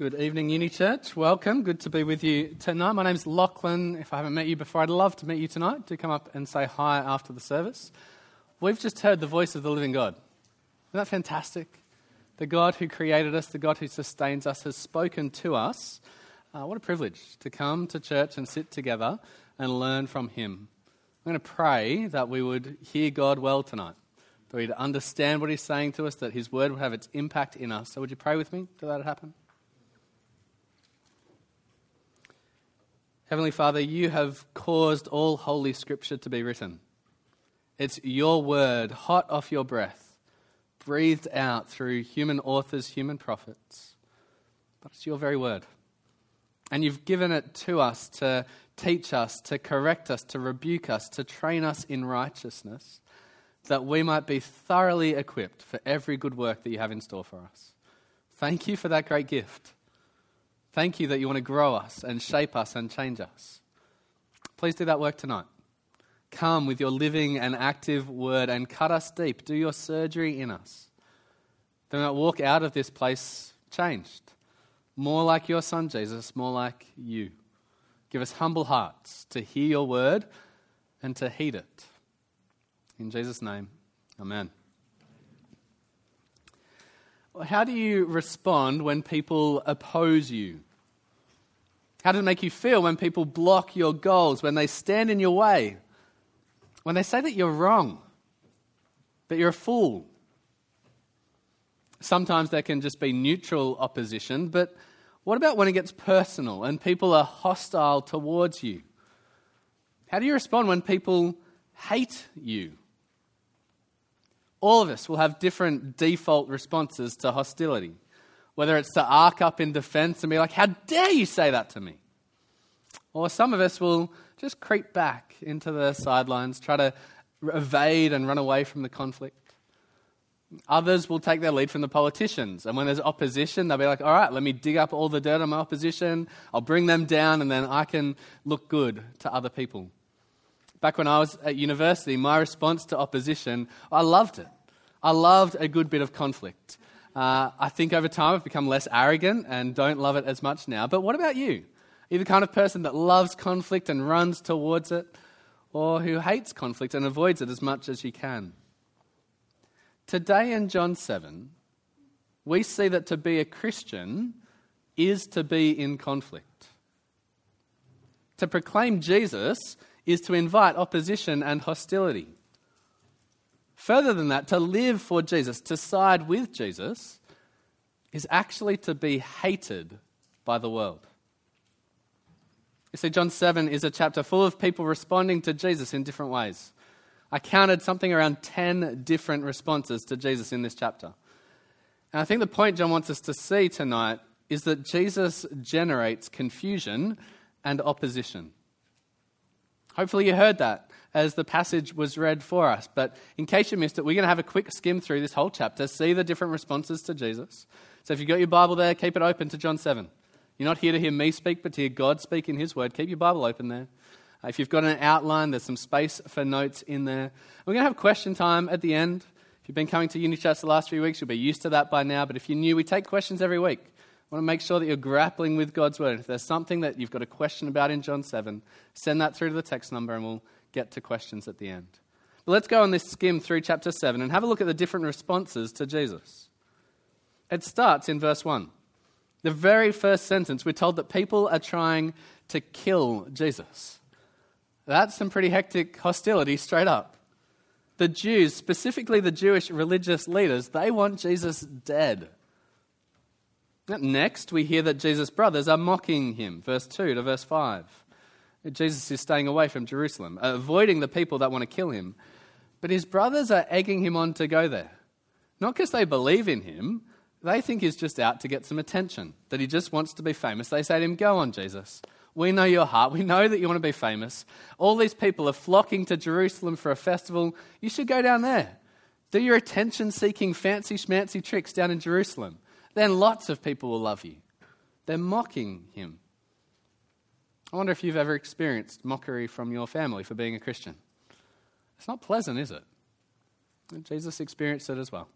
Good evening, Uni Church. Welcome. Good to be with you tonight. My name's Lachlan. If I haven't met you before, I'd love to meet you tonight. Do come up and say hi after the service. We've just heard the voice of the living God. Isn't that fantastic? The God who created us, the God who sustains us, has spoken to us. Uh, what a privilege to come to church and sit together and learn from Him. I'm going to pray that we would hear God well tonight, that we'd understand what He's saying to us, that His word would have its impact in us. So, would you pray with me to that happen? Heavenly Father, you have caused all Holy Scripture to be written. It's your word, hot off your breath, breathed out through human authors, human prophets. But it's your very word. And you've given it to us to teach us, to correct us, to rebuke us, to train us in righteousness, that we might be thoroughly equipped for every good work that you have in store for us. Thank you for that great gift. Thank you that you want to grow us and shape us and change us. Please do that work tonight. Come with your living and active word and cut us deep. Do your surgery in us. Then we walk out of this place changed. More like your son, Jesus, more like you. Give us humble hearts to hear your word and to heed it. In Jesus' name, amen. How do you respond when people oppose you? How does it make you feel when people block your goals, when they stand in your way, when they say that you're wrong, that you're a fool? Sometimes there can just be neutral opposition, but what about when it gets personal and people are hostile towards you? How do you respond when people hate you? All of us will have different default responses to hostility. Whether it's to arc up in defense and be like, How dare you say that to me? Or some of us will just creep back into the sidelines, try to evade and run away from the conflict. Others will take their lead from the politicians. And when there's opposition, they'll be like, all right, let me dig up all the dirt on my opposition. I'll bring them down, and then I can look good to other people. Back when I was at university, my response to opposition, I loved it. I loved a good bit of conflict. Uh, I think over time I've become less arrogant and don't love it as much now. But what about you? Are you the kind of person that loves conflict and runs towards it, or who hates conflict and avoids it as much as you can? Today in John 7, we see that to be a Christian is to be in conflict. To proclaim Jesus is to invite opposition and hostility. Further than that, to live for Jesus, to side with Jesus, is actually to be hated by the world. You see, John 7 is a chapter full of people responding to Jesus in different ways. I counted something around 10 different responses to Jesus in this chapter. And I think the point John wants us to see tonight is that Jesus generates confusion and opposition. Hopefully, you heard that as the passage was read for us. But in case you missed it, we're going to have a quick skim through this whole chapter, see the different responses to Jesus. So if you've got your Bible there, keep it open to John 7. You're not here to hear me speak, but to hear God speak in His Word. Keep your Bible open there. Uh, if you've got an outline, there's some space for notes in there. We're going to have question time at the end. If you've been coming to Uni Church the last few weeks, you'll be used to that by now. But if you're new, we take questions every week. I want to make sure that you're grappling with God's Word. If there's something that you've got a question about in John 7, send that through to the text number and we'll get to questions at the end. But let's go on this skim through chapter 7 and have a look at the different responses to Jesus. It starts in verse 1. The very first sentence, we're told that people are trying to kill Jesus. That's some pretty hectic hostility straight up. The Jews, specifically the Jewish religious leaders, they want Jesus dead. Next, we hear that Jesus' brothers are mocking him, verse 2 to verse 5. Jesus is staying away from Jerusalem, avoiding the people that want to kill him. But his brothers are egging him on to go there. Not because they believe in him, they think he's just out to get some attention, that he just wants to be famous. They say to him, Go on, Jesus. We know your heart. We know that you want to be famous. All these people are flocking to Jerusalem for a festival. You should go down there. Do your attention seeking, fancy schmancy tricks down in Jerusalem. Then lots of people will love you. They're mocking him. I wonder if you've ever experienced mockery from your family for being a Christian. It's not pleasant, is it? And Jesus experienced it as well.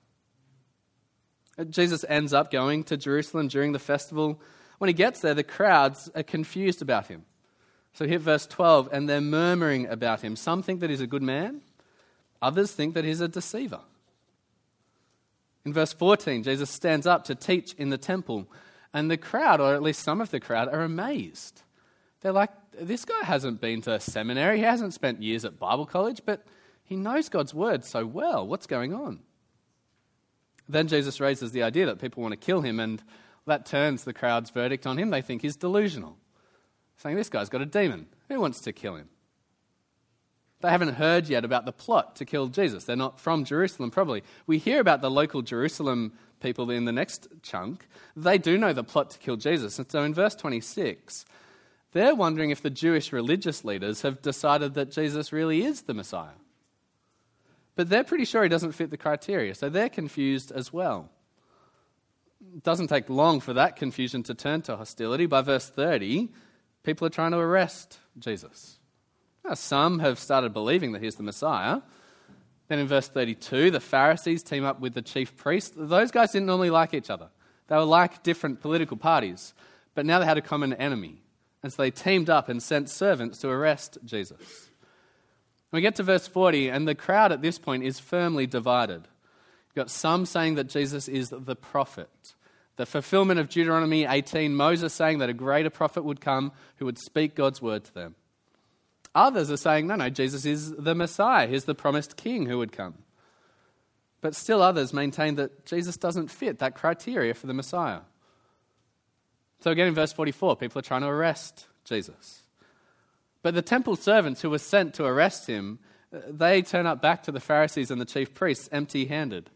Jesus ends up going to Jerusalem during the festival. When he gets there, the crowds are confused about him. So hit verse 12, and they're murmuring about him. Some think that he's a good man, others think that he's a deceiver. In verse 14, Jesus stands up to teach in the temple, and the crowd, or at least some of the crowd, are amazed. They're like, This guy hasn't been to seminary, he hasn't spent years at Bible college, but he knows God's word so well. What's going on? Then Jesus raises the idea that people want to kill him, and that turns the crowd's verdict on him. They think he's delusional, saying, This guy's got a demon. Who wants to kill him? They haven't heard yet about the plot to kill Jesus. They're not from Jerusalem, probably. We hear about the local Jerusalem people in the next chunk. They do know the plot to kill Jesus. And so in verse 26, they're wondering if the Jewish religious leaders have decided that Jesus really is the Messiah. But they're pretty sure he doesn't fit the criteria, so they're confused as well. It doesn't take long for that confusion to turn to hostility. By verse 30, people are trying to arrest Jesus. Now, some have started believing that he's the Messiah. Then in verse 32, the Pharisees team up with the chief priests. Those guys didn't normally like each other, they were like different political parties, but now they had a common enemy. And so they teamed up and sent servants to arrest Jesus. We get to verse 40, and the crowd at this point is firmly divided. You've got some saying that Jesus is the prophet, the fulfillment of Deuteronomy 18, Moses saying that a greater prophet would come who would speak God's word to them. Others are saying, no, no, Jesus is the Messiah. He's the promised king who would come. But still others maintain that Jesus doesn't fit that criteria for the Messiah. So again in verse 44, people are trying to arrest Jesus. But the temple servants who were sent to arrest him, uh, they turn up back to the Pharisees and the chief priests empty handed.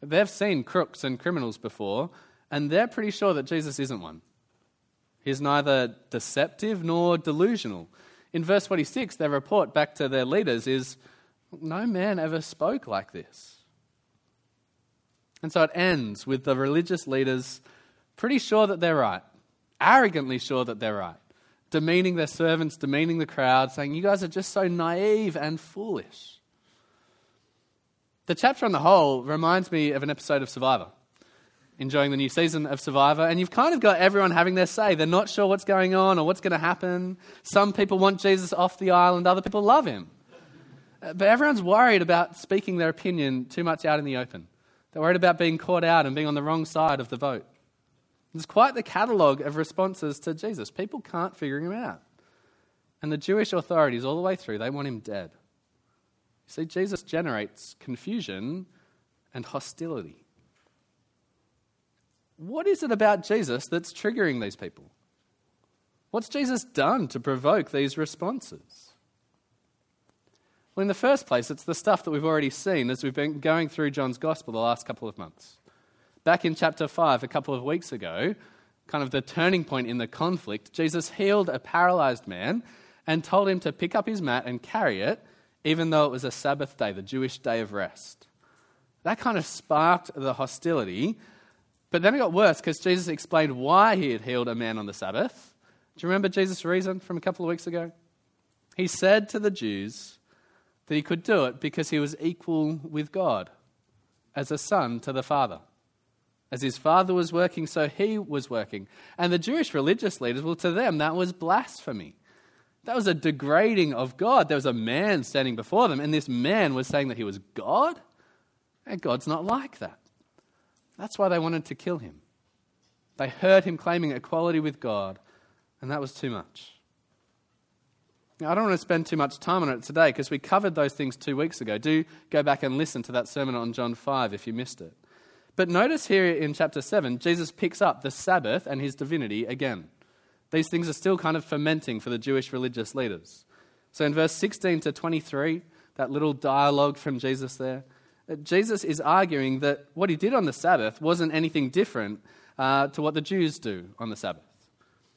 They've seen crooks and criminals before, and they're pretty sure that Jesus isn't one. He's neither deceptive nor delusional. In verse 46, their report back to their leaders is no man ever spoke like this. And so it ends with the religious leaders pretty sure that they're right, arrogantly sure that they're right demeaning their servants, demeaning the crowd, saying, You guys are just so naive and foolish. The chapter on the whole reminds me of an episode of Survivor. Enjoying the new season of Survivor, and you've kind of got everyone having their say. They're not sure what's going on or what's going to happen. Some people want Jesus off the island, other people love him. Uh, but everyone's worried about speaking their opinion too much out in the open. They're worried about being caught out and being on the wrong side of the vote. There's quite the catalogue of responses to Jesus. People can't figure him out. And the Jewish authorities, all the way through, they want him dead. You see, Jesus generates confusion and hostility. What is it about Jesus that's triggering these people? What's Jesus done to provoke these responses? Well, in the first place, it's the stuff that we've already seen as we've been going through John's Gospel the last couple of months. Back in chapter 5, a couple of weeks ago, kind of the turning point in the conflict, Jesus healed a paralyzed man and told him to pick up his mat and carry it, even though it was a Sabbath day, the Jewish day of rest. That kind of sparked the hostility. But then it got worse because Jesus explained why he had healed a man on the Sabbath. Do you remember Jesus' reason from a couple of weeks ago? He said to the Jews that he could do it because he was equal with God, as a son to the Father. As his father was working, so he was working. And the Jewish religious leaders, well, to them, that was blasphemy. That was a degrading of God. There was a man standing before them, and this man was saying that he was God? And God's not like that. That's why they wanted to kill him. They heard him claiming equality with God, and that was too much. Now, I don't want to spend too much time on it today because we covered those things two weeks ago. Do go back and listen to that sermon on John 5 if you missed it. But notice here in chapter 7, Jesus picks up the Sabbath and his divinity again. These things are still kind of fermenting for the Jewish religious leaders. So in verse 16 to 23, that little dialogue from Jesus there, uh, Jesus is arguing that what he did on the Sabbath wasn't anything different uh, to what the Jews do on the Sabbath.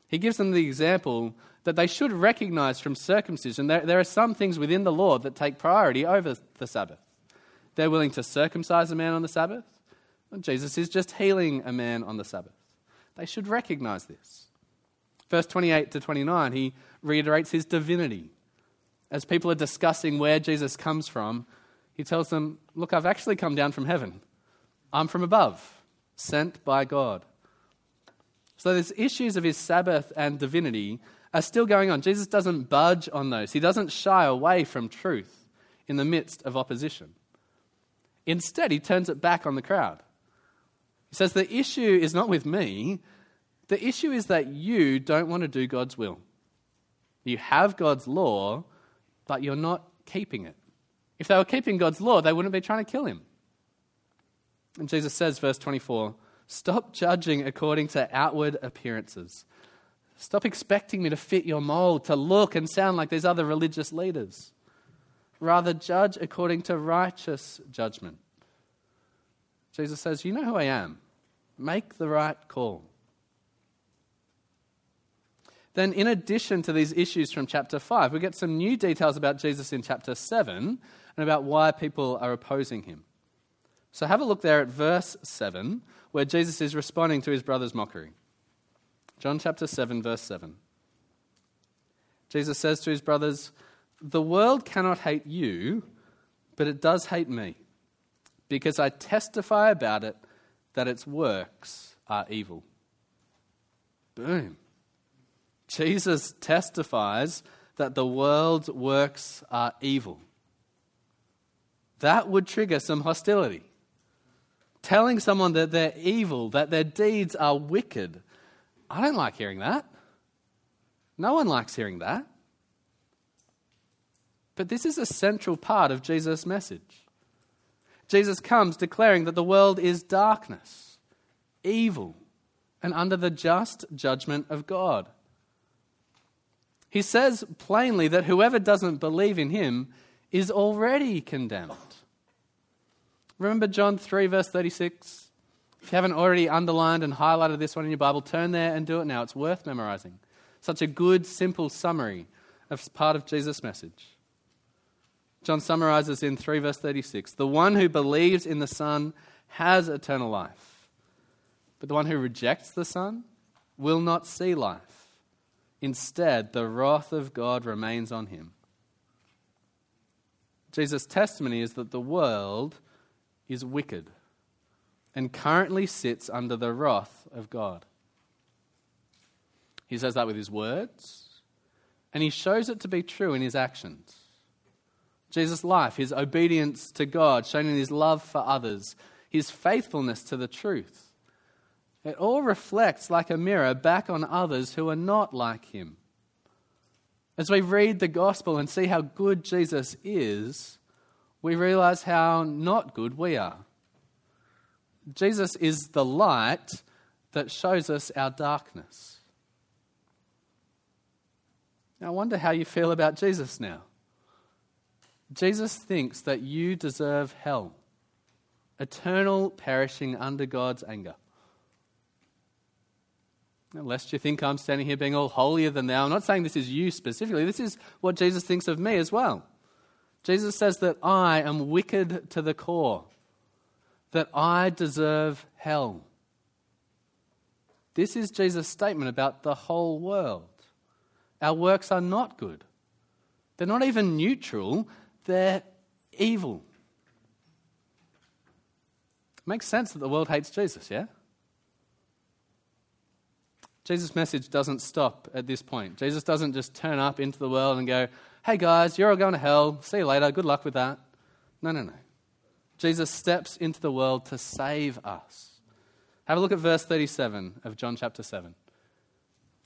He gives them the example that they should recognize from circumcision there, there are some things within the law that take priority over the Sabbath. They're willing to circumcise a man on the Sabbath, Jesus is just healing a man on the Sabbath. They should recognize this. Verse 28 to 29, he reiterates his divinity. As people are discussing where Jesus comes from, he tells them, Look, I've actually come down from heaven. I'm from above. sent by God. So, these issues of his Sabbath and divinity are still going on. Jesus doesn't budge on those, he doesn't shy away from truth in the midst of opposition. Instead, he turns it back on the crowd. He says, The issue is not with me, the issue is that you don't want to do God's will. You have God's law, but you're not keeping it. If they were keeping God's law, they wouldn't be trying to kill him. And Jesus says, verse 24, Stop judging according to outward appearances. Stop expecting me to fit your mold, to look and sound like these other religious leaders. Rather, judge according to righteous judgment. Jesus says, You know who I am. Make the right call. Then, in addition to these issues from chapter 5, we get some new details about Jesus in chapter 7 and about why people are opposing him. So, have a look there at verse 7, where Jesus is responding to his brother's mockery. John chapter 7, verse 7. Jesus says to his brothers, The world cannot hate you, but it does hate me, because I testify about it that its works are evil. Boom. Jesus testifies that the world's works are evil. That would trigger some hostility. Telling someone that they're evil, that their deeds are wicked. I don't like hearing that. No one likes hearing that. But this is a central part of Jesus' message. Jesus comes declaring that the world is darkness, evil, and under the just judgment of God. He says plainly that whoever doesn't believe in him is already condemned. Remember John 3, verse 36? If you haven't already underlined and highlighted this one in your Bible, turn there and do it now. It's worth memorizing. Such a good, simple summary of part of Jesus' message. John summarizes in 3 verse 36 The one who believes in the Son has eternal life, but the one who rejects the Son will not see life Instead, the wrath of God remains on him. Jesus' testimony is that the world is wicked and currently sits under the wrath of God. He says that with his words, and he shows it to be true in his actions. Jesus' life, his obedience to God, shown in his love for others, his faithfulness to the truth it all reflects like a mirror back on others who are not like him. As we read the gospel and see how good Jesus is, we realize how not good we are. Jesus is the light that shows us our darkness. Now, I wonder how you feel about Jesus now. Jesus thinks that you deserve hell, eternal perishing under God's anger. Lest you think I'm standing here being all holier than thou. I'm not saying this is you specifically. This is what Jesus thinks of me as well. Jesus says that I am wicked to the core, that I deserve hell. This is Jesus' statement about the whole world. Our works are not good. They're not even neutral, they're evil. It makes sense that the world hates Jesus, yeah? Jesus' message doesn't stop at this point. Jesus doesn't just turn up into the world and go, hey guys, you're all going to hell. See you later. Good luck with that. No, no, no. Jesus steps into the world to save us. Have a look at verse 37 of John chapter 7.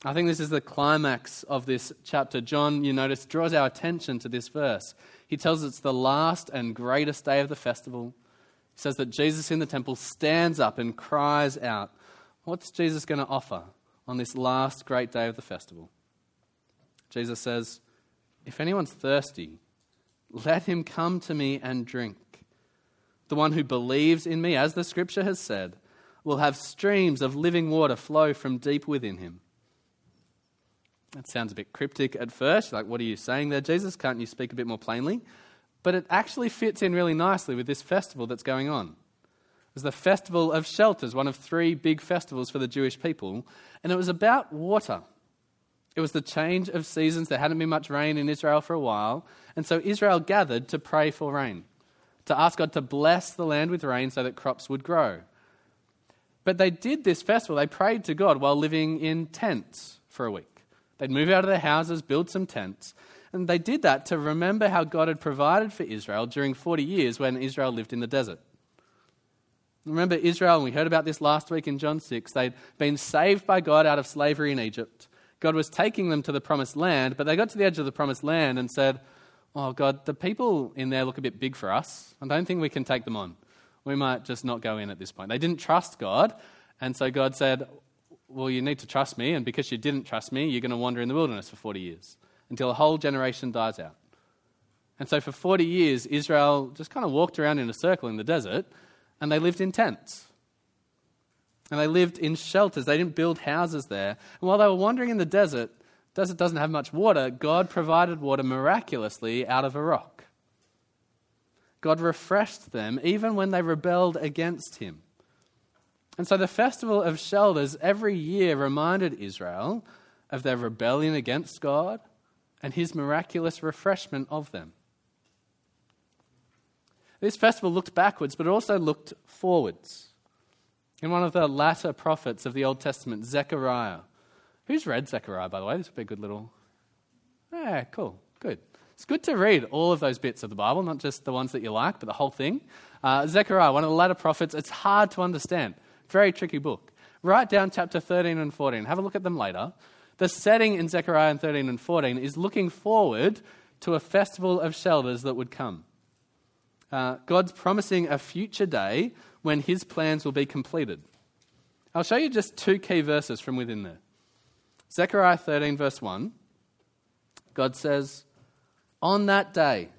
I think this is the climax of this chapter. John, you notice, draws our attention to this verse. He tells us it's the last and greatest day of the festival. He says that Jesus in the temple stands up and cries out. What's Jesus going to offer? on this last great day of the festival. Jesus says, If anyone's thirsty, let him come to me and drink. The one who believes in me, as the scripture has said, will have streams of living water flow from deep within him. That sounds a bit cryptic at first. Like, what are you saying there, Jesus? Can't you speak a bit more plainly? But it actually fits in really nicely with this festival that's going on It was the Festival of Shelters, one of three big festivals for the Jewish people, and it was about water. It was the change of seasons. There hadn't been much rain in Israel for a while, and so Israel gathered to pray for rain, to ask God to bless the land with rain so that crops would grow. But they did this festival, they prayed to God while living in tents for a week. They'd move out of their houses, build some tents. And they did that to remember how God had provided for Israel during 40 years when Israel lived in the desert. Remember Israel, and we heard about this last week in John 6. They'd been saved by God out of slavery in Egypt. God was taking them to the promised land, but they got to the edge of the promised land and said, Oh, God, the people in there look a bit big for us. I don't think we can take them on. We might just not go in at this point. They didn't trust God, and so God said, Well, you need to trust me, and because you didn't trust me, you're going to wander in the wilderness for 40 years until a whole generation dies out. And so for 40 years, Israel just kind of walked around in a circle in the desert, and they lived in tents. And they lived in shelters. They didn't build houses there. And while they were wandering in the desert, desert doesn't have much water, God provided water miraculously out of a rock. God refreshed them even when they rebelled against him. And so the festival of shelters every year reminded Israel of their rebellion against God and his miraculous refreshment of them. This festival looked backwards, but it also looked forwards in one of the latter prophets of the Old Testament, Zechariah. Who's read Zechariah, by the way? This would be a good little. Yeah, cool, good. It's good to read all of those bits of the Bible, not just the ones that you like, but the whole thing. Uh, Zechariah, one of the latter prophets, it's hard to understand. Very tricky book. Write down chapter 13 and 14. Have a look at them later. The setting in Zechariah 13 and 14 is looking forward to a festival of shelters that would come. Uh, God's promising a future day when his plans will be completed. I'll show you just two key verses from within there. Zechariah 13, verse 1, God says, On that day,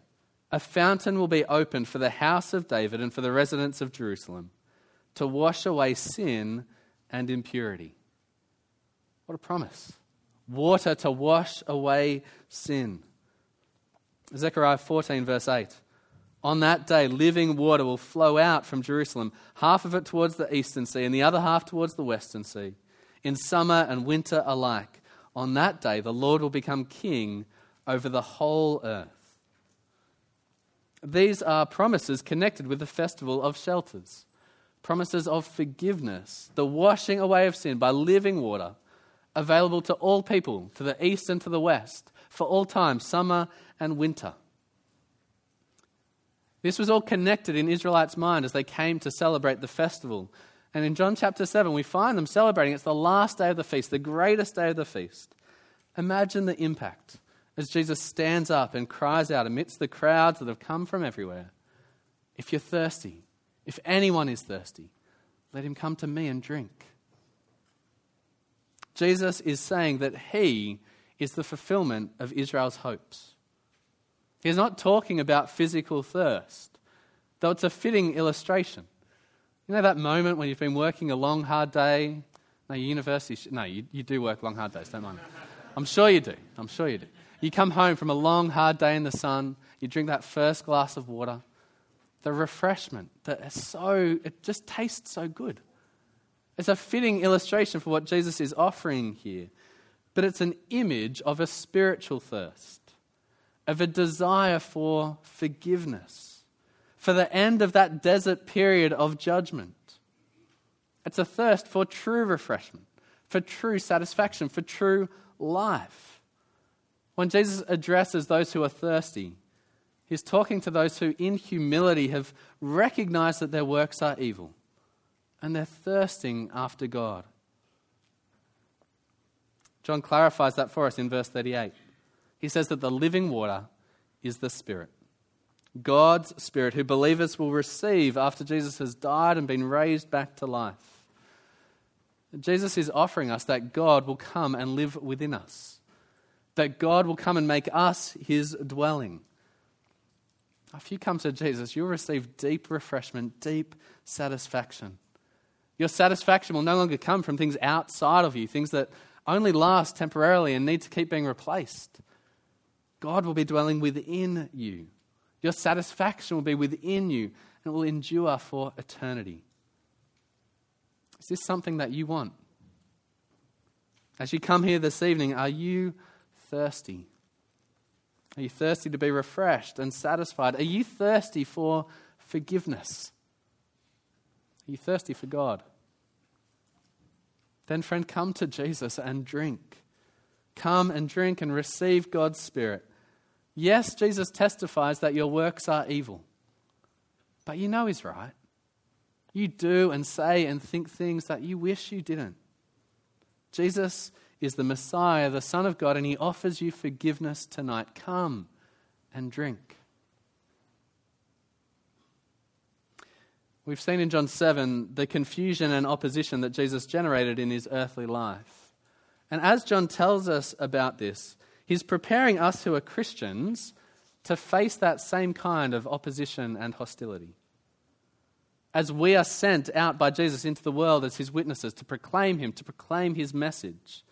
a fountain will be opened for the house of David and for the residents of Jerusalem to wash away sin and impurity. What a promise! Water to wash away sin. Zechariah 14, verse 8. On that day, living water will flow out from Jerusalem, half of it towards the eastern sea and the other half towards the western sea, in summer and winter alike. On that day, the Lord will become king over the whole earth. These are promises connected with the festival of shelters, promises of forgiveness, the washing away of sin by living water, available to all people, to the east and to the west, for all time, summer and winter. This was all connected in Israelites' mind as they came to celebrate the festival. And in John chapter 7, we find them celebrating. It's the last day of the feast, the greatest day of the feast. Imagine the impact as Jesus stands up and cries out amidst the crowds that have come from everywhere If you're thirsty, if anyone is thirsty, let him come to me and drink. Jesus is saying that he is the fulfillment of Israel's hopes. He's not talking about physical thirst, though it's a fitting illustration. You know that moment when you've been working a long, hard day? No, university, no, you, you do work long, hard days, don't mind. I'm sure you do. I'm sure you do. You come home from a long, hard day in the sun, you drink that first glass of water. The refreshment that is so, it just tastes so good. It's a fitting illustration for what Jesus is offering here, but it's an image of a spiritual thirst of a desire for forgiveness, for the end of that desert period of judgment. It's a thirst for true refreshment, for true satisfaction, for true life. When Jesus addresses those who are thirsty, he's talking to those who, in humility, have recognized that their works are evil and they're thirsting after God. John clarifies that for us in verse 38. He says that the living water is the Spirit. God's Spirit, who believers will receive after Jesus has died and been raised back to life. Jesus is offering us that God will come and live within us, that God will come and make us his dwelling. If you come to Jesus, you'll receive deep refreshment, deep satisfaction. Your satisfaction will no longer come from things outside of you, things that only last temporarily and need to keep being replaced. God will be dwelling within you. Your satisfaction will be within you and it will endure for eternity. Is this something that you want? As you come here this evening, are you thirsty? Are you thirsty to be refreshed and satisfied? Are you thirsty for forgiveness? Are you thirsty for God? then, friend, come to Jesus and drink. Come and drink and receive God's Spirit. Yes, Jesus testifies that your works are evil, but you know He's right. You do and say and think things that you wish you didn't. Jesus is the Messiah, the Son of God, and He offers you forgiveness tonight. Come and drink. We've seen in John 7 the confusion and opposition that Jesus generated in his earthly life. And as John tells us about this, he's preparing us who are Christians to face that same kind of opposition and hostility. As we are sent out by Jesus into the world as his witnesses to proclaim him, to proclaim his message,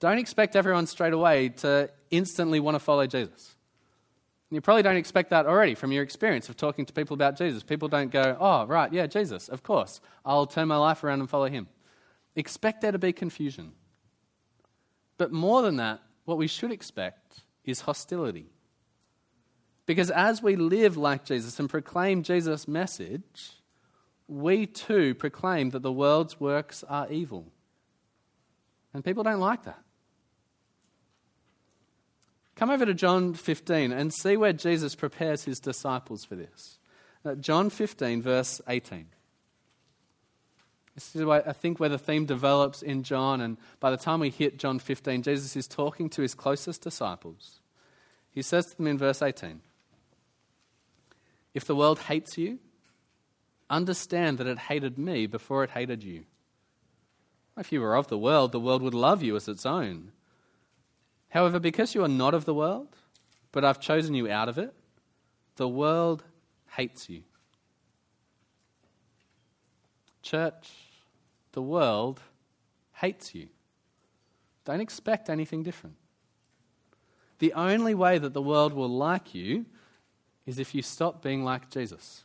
don't expect everyone straight away to instantly want to follow Jesus. You probably don't expect that already from your experience of talking to people about Jesus. People don't go, oh, right, yeah, Jesus, of course. I'll turn my life around and follow him. Expect there to be confusion. But more than that, what we should expect is hostility. Because as we live like Jesus and proclaim Jesus' message, we too proclaim that the world's works are evil. And people don't like that. Come over to John 15 and see where Jesus prepares his disciples for this. Uh, John 15, verse 18. This is I think where the theme develops in John, and by the time we hit John 15, Jesus is talking to his closest disciples. He says to them in verse 18 If the world hates you, understand that it hated me before it hated you. If you were of the world, the world would love you as its own. However, because you are not of the world, but I've chosen you out of it, the world hates you. Church, the world hates you. Don't expect anything different. The only way that the world will like you is if you stop being like Jesus.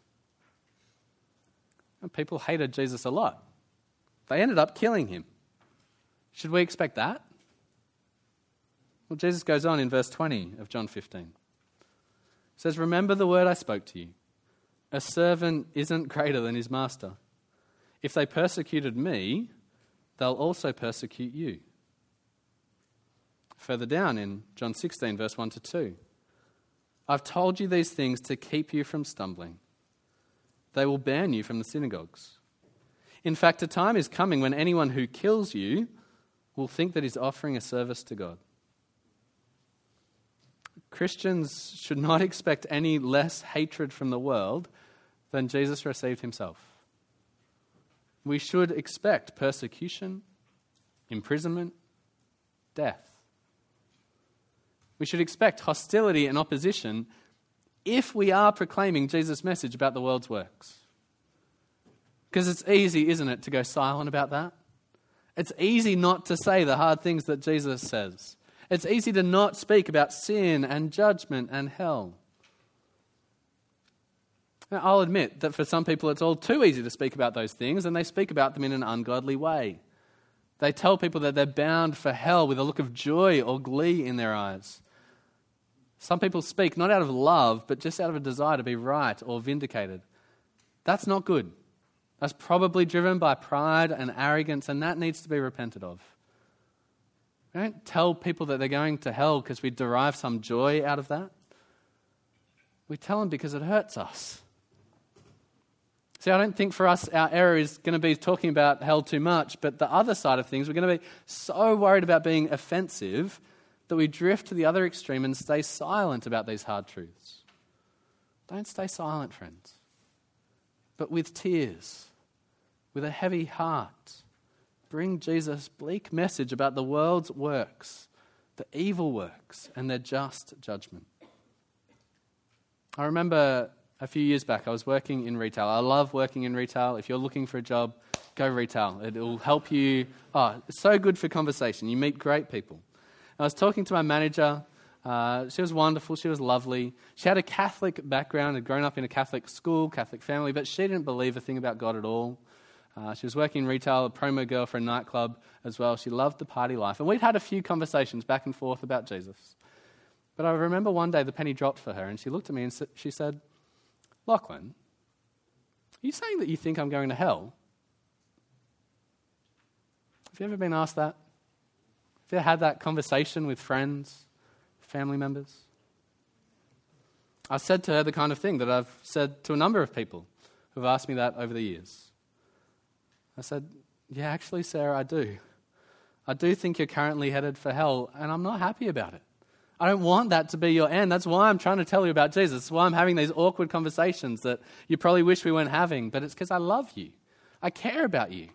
And people hated Jesus a lot. They ended up killing him. Should we expect that? Well, Jesus goes on in verse 20 of John 15. He says, Remember the word I spoke to you. A servant isn't greater than his master. If they persecuted me, they'll also persecute you. Further down in John 16, verse 1 to 2. I've told you these things to keep you from stumbling. They will ban you from the synagogues. In fact, a time is coming when anyone who kills you will think that he's offering a service to God. Christians should not expect any less hatred from the world than Jesus received himself. We should expect persecution, imprisonment, death. We should expect hostility and opposition if we are proclaiming Jesus' message about the world's works. Because it's easy, isn't it, to go silent about that? It's easy not to say the hard things that Jesus says. It's easy to not speak about sin and judgment and hell. Now, I'll admit that for some people it's all too easy to speak about those things, and they speak about them in an ungodly way. They tell people that they're bound for hell with a look of joy or glee in their eyes. Some people speak not out of love, but just out of a desire to be right or vindicated. That's not good. That's probably driven by pride and arrogance, and that needs to be repented of. We don't tell people that they're going to hell because we derive some joy out of that. We tell them because it hurts us. See, I don't think for us our error is going to be talking about hell too much, but the other side of things, we're going to be so worried about being offensive that we drift to the other extreme and stay silent about these hard truths. Don't stay silent, friends, but with tears, with a heavy heart bring Jesus' bleak message about the world's works, the evil works, and their just judgment. I remember a few years back, I was working in retail. I love working in retail. If you're looking for a job, go retail. It will help you. Oh, it's so good for conversation. You meet great people. I was talking to my manager. Uh, she was wonderful. She was lovely. She had a Catholic background, had grown up in a Catholic school, Catholic family, but she didn't believe a thing about God at all. Uh, she was working in retail, a promo girl for a nightclub as well. She loved the party life. And we'd had a few conversations back and forth about Jesus. But I remember one day the penny dropped for her, and she looked at me and she said, Lachlan, are you saying that you think I'm going to hell? Have you ever been asked that? Have you ever had that conversation with friends, family members? I've said to her the kind of thing that I've said to a number of people who've asked me that over the years. I said, Yeah, actually, Sarah, I do. I do think you're currently headed for hell, and I'm not happy about it. I don't want that to be your end. That's why I'm trying to tell you about Jesus. That's why I'm having these awkward conversations that you probably wish we weren't having, but it's because I love you. I care about you.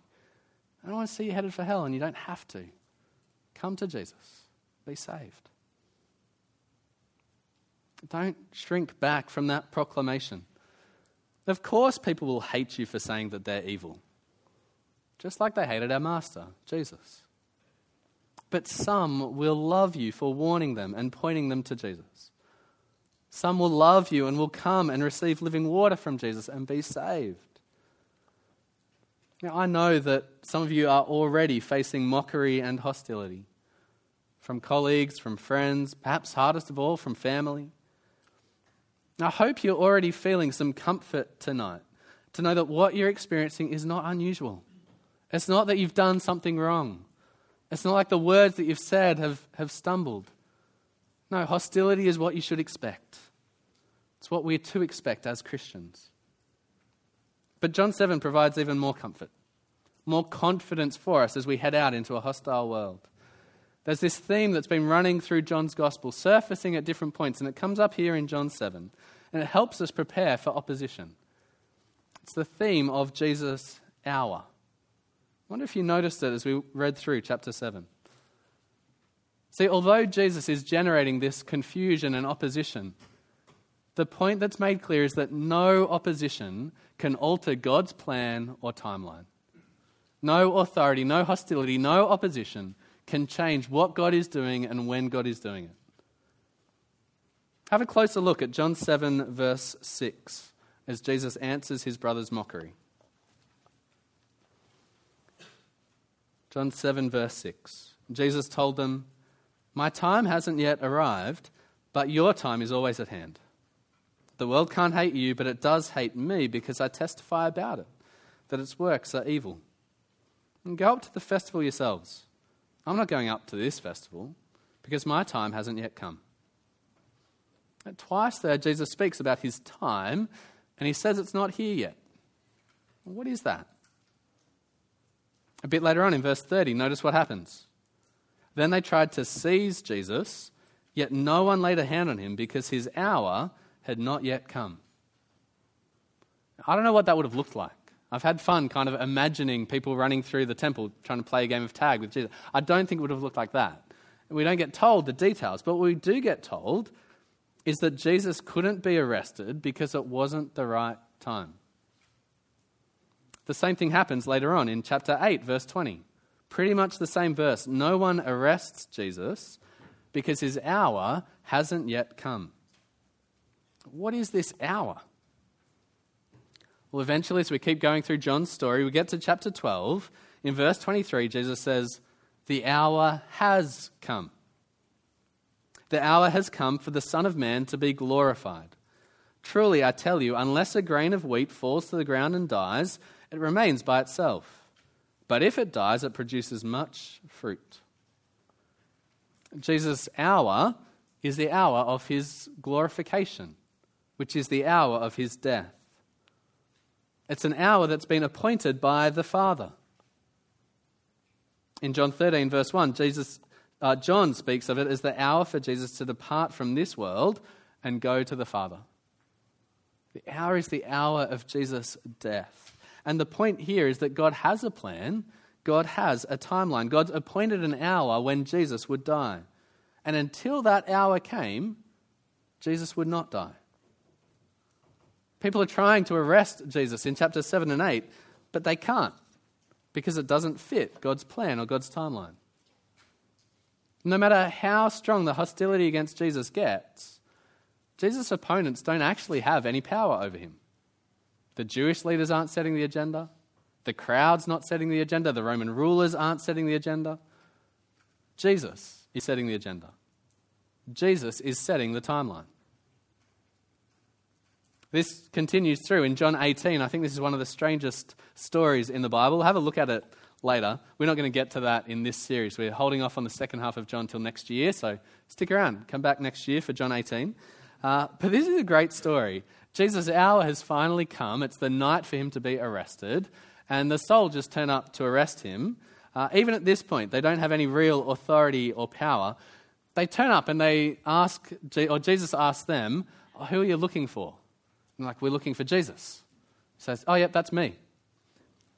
I don't want to see you headed for hell, and you don't have to. Come to Jesus, be saved. Don't shrink back from that proclamation. Of course, people will hate you for saying that they're evil, just like they hated our Master, Jesus. But some will love you for warning them and pointing them to Jesus. Some will love you and will come and receive living water from Jesus and be saved. Now, I know that some of you are already facing mockery and hostility from colleagues, from friends, perhaps hardest of all, from family. I hope you're already feeling some comfort tonight to know that what you're experiencing is not unusual. It's not that you've done something wrong. It's not like the words that you've said have, have stumbled. No, hostility is what you should expect. It's what we're to expect as Christians. But John 7 provides even more comfort, more confidence for us as we head out into a hostile world. There's this theme that's been running through John's gospel, surfacing at different points, and it comes up here in John 7, and it helps us prepare for opposition. It's the theme of Jesus' hour. I wonder if you noticed it as we read through chapter 7. See, although Jesus is generating this confusion and opposition, the point that's made clear is that no opposition can alter God's plan or timeline. No authority, no hostility, no opposition can change what God is doing and when God is doing it. Have a closer look at John 7, verse 6, as Jesus answers his brother's mockery. John 7, verse 6. Jesus told them, My time hasn't yet arrived, but your time is always at hand. The world can't hate you, but it does hate me because I testify about it, that its works are evil. And go up to the festival yourselves. I'm not going up to this festival because my time hasn't yet come. And twice there, Jesus speaks about his time, and he says it's not here yet. What is that? A bit later on in verse 30, notice what happens. Then they tried to seize Jesus, yet no one laid a hand on him because his hour had not yet come. I don't know what that would have looked like. I've had fun kind of imagining people running through the temple trying to play a game of tag with Jesus. I don't think it would have looked like that. We don't get told the details, but what we do get told is that Jesus couldn't be arrested because it wasn't the right time. The same thing happens later on in chapter 8, verse 20. Pretty much the same verse. No one arrests Jesus because his hour hasn't yet come. What is this hour? Well, eventually, as we keep going through John's story, we get to chapter 12. In verse 23, Jesus says, The hour has come. The hour has come for the Son of Man to be glorified. Truly, I tell you, unless a grain of wheat falls to the ground and dies, it remains by itself. But if it dies, it produces much fruit. Jesus' hour is the hour of his glorification, which is the hour of his death. It's an hour that's been appointed by the Father. In John 13, verse 1, Jesus, uh, John speaks of it as the hour for Jesus to depart from this world and go to the Father. The hour is the hour of Jesus' death. And the point here is that God has a plan, God has a timeline. God's appointed an hour when Jesus would die. And until that hour came, Jesus would not die. People are trying to arrest Jesus in chapter 7 and 8, but they can't because it doesn't fit God's plan or God's timeline. No matter how strong the hostility against Jesus gets, Jesus' opponents don't actually have any power over him. The Jewish leaders aren't setting the agenda. The crowd's not setting the agenda. The Roman rulers aren't setting the agenda. Jesus is setting the agenda. Jesus is setting the timeline. This continues through in John 18. I think this is one of the strangest stories in the Bible. Have a look at it later. We're not going to get to that in this series. We're holding off on the second half of John till next year, so stick around. Come back next year for John 18. Uh, but this is a great story. Jesus' hour has finally come. It's the night for him to be arrested, and the soldiers turn up to arrest him. Uh, even at this point, they don't have any real authority or power. They turn up and they ask, or Jesus asks them, oh, Who are you looking for? And like, We're looking for Jesus. He says, Oh, yep, that's me.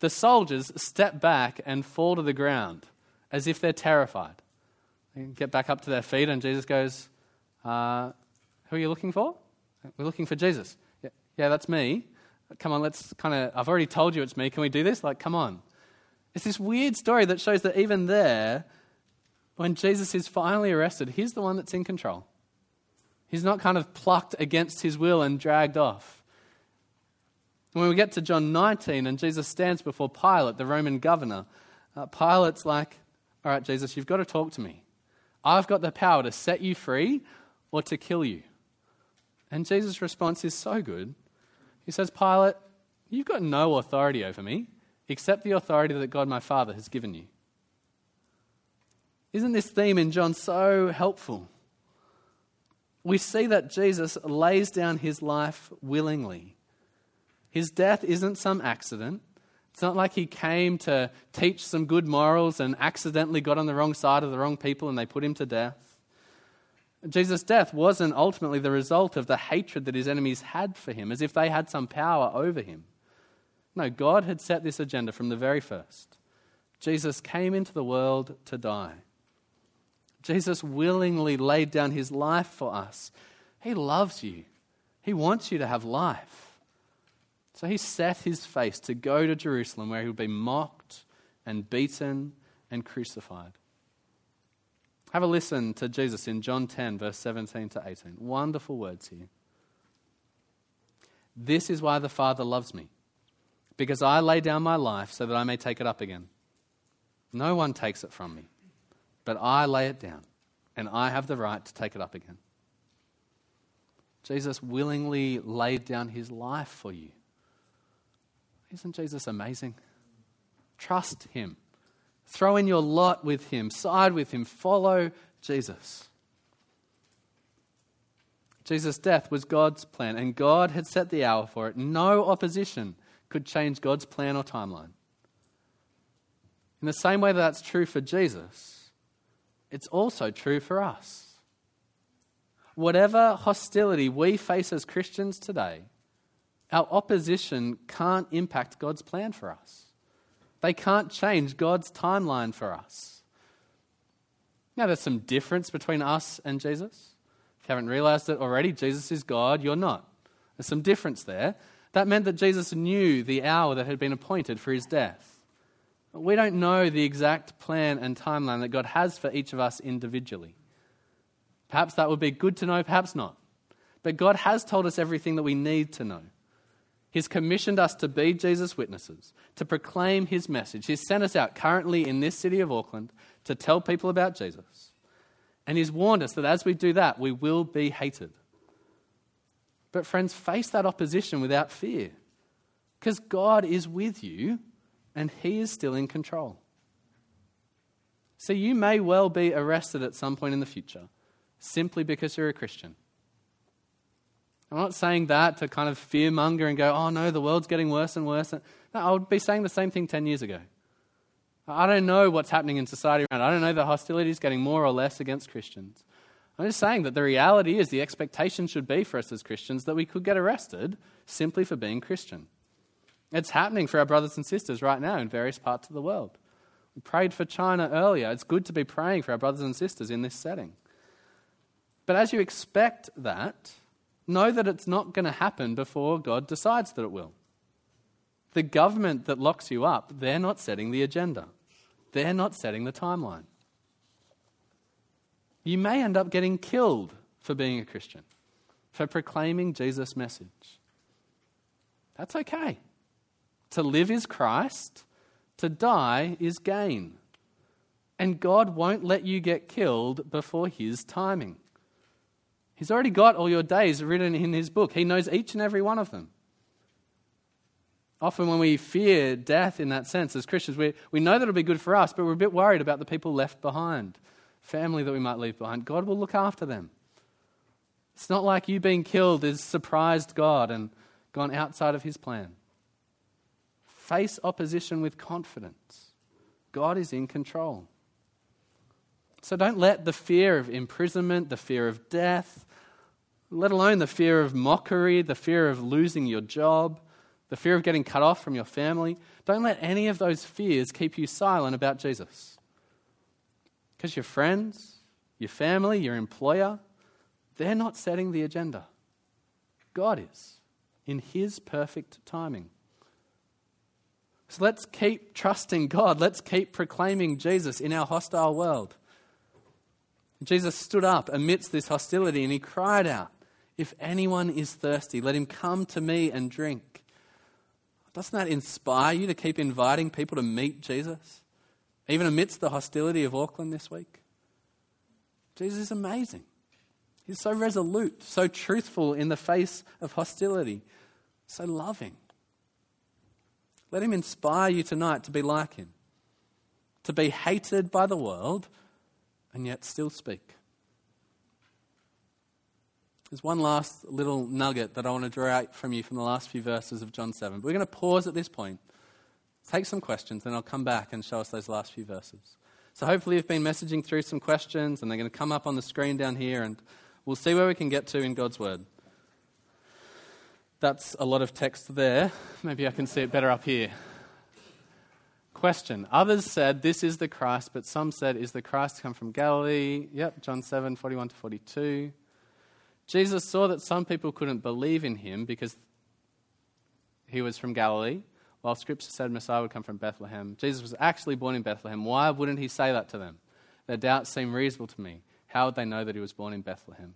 The soldiers step back and fall to the ground as if they're terrified. They get back up to their feet, and Jesus goes, uh, Who are you looking for? We're looking for Jesus. Yeah, that's me. Come on, let's kind of, I've already told you it's me. Can we do this? Like, come on. It's this weird story that shows that even there, when Jesus is finally arrested, he's the one that's in control. He's not kind of plucked against his will and dragged off. When we get to John 19 and Jesus stands before Pilate, the Roman governor, uh, Pilate's like, All right, Jesus, you've got to talk to me. I've got the power to set you free or to kill you. And Jesus' response is so good. He says, Pilate, you've got no authority over me except the authority that God my Father has given you. Isn't this theme in John so helpful? We see that Jesus lays down his life willingly. His death isn't some accident. It's not like he came to teach some good morals and accidentally got on the wrong side of the wrong people and they put him to death. Jesus' death wasn't ultimately the result of the hatred that his enemies had for him, as if they had some power over him. No, God had set this agenda from the very first. Jesus came into the world to die. Jesus willingly laid down his life for us. He loves you, he wants you to have life. So he set his face to go to Jerusalem where he would be mocked and beaten and crucified. Have a listen to Jesus in John 10, verse 17 to 18. Wonderful words here. This is why the Father loves me, because I lay down my life so that I may take it up again. No one takes it from me, but I lay it down, and I have the right to take it up again. Jesus willingly laid down his life for you. Isn't Jesus amazing? Trust him. Throw in your lot with him, side with him, follow Jesus. Jesus' death was God's plan, and God had set the hour for it. No opposition could change God's plan or timeline. In the same way that that's true for Jesus, it's also true for us. Whatever hostility we face as Christians today, our opposition can't impact God's plan for us. They can't change God's timeline for us. Now, there's some difference between us and Jesus. If you haven't realized it already, Jesus is God, you're not. There's some difference there. That meant that Jesus knew the hour that had been appointed for his death. We don't know the exact plan and timeline that God has for each of us individually. Perhaps that would be good to know, perhaps not. But God has told us everything that we need to know. He's commissioned us to be Jesus' witnesses, to proclaim his message. He's sent us out currently in this city of Auckland to tell people about Jesus. And he's warned us that as we do that, we will be hated. But, friends, face that opposition without fear because God is with you and he is still in control. So, you may well be arrested at some point in the future simply because you're a Christian. I'm not saying that to kind of fearmonger and go, oh no, the world's getting worse and worse. No, I would be saying the same thing 10 years ago. I don't know what's happening in society around. I don't know the hostility is getting more or less against Christians. I'm just saying that the reality is the expectation should be for us as Christians that we could get arrested simply for being Christian. It's happening for our brothers and sisters right now in various parts of the world. We prayed for China earlier. It's good to be praying for our brothers and sisters in this setting. But as you expect that, know that it's not going to happen before God decides that it will. The government that locks you up, they're not setting the agenda, they're not setting the timeline. You may end up getting killed for being a Christian, for proclaiming Jesus' message. That's okay. To live is Christ, to die is gain. And God won't let you get killed before His timing. He's already got all your days written in his book. He knows each and every one of them. often when we fear death in that sense as Christians, we, we know that it'll be good for us, but we're a bit worried about the people left behind, family that we might leave behind. God will look after them. It's not like you being killed has surprised God and gone outside of his plan. Face opposition with confidence. God is in control. So don't let the fear of imprisonment, the fear of death, let alone the fear of mockery, the fear of losing your job, the fear of getting cut off from your family, don't let any of those fears keep you silent about Jesus. Because your friends, your family, your employer, they're not setting the agenda. God is, in His perfect timing. So let's keep trusting God. Let's keep proclaiming Jesus in our hostile world. Jesus stood up amidst this hostility and he cried out, If anyone is thirsty, let him come to me and drink. Doesn't that inspire you to keep inviting people to meet Jesus, even amidst the hostility of Auckland this week? Jesus is amazing. He's so resolute, so truthful in the face of hostility, so loving. Let him inspire you tonight to be like him, to be hated by the world and yet still speak. There's one last little nugget that I want to draw out from you from the last few verses of John 7. But We're going to pause at this point, take some questions, then I'll come back and show us those last few verses. So hopefully you've been messaging through some questions, and they're going to come up on the screen down here, and we'll see where we can get to in God's Word. That's a lot of text there. Maybe I can see it better up here. Question. Others said this is the Christ, but some said, Is the Christ come from Galilee? Yep, John 7, 41 to 42. Jesus saw that some people couldn't believe in him because he was from Galilee, while Scripture said Messiah would come from Bethlehem. Jesus was actually born in Bethlehem. Why wouldn't he say that to them? Their doubts seem reasonable to me. How would they know that he was born in Bethlehem?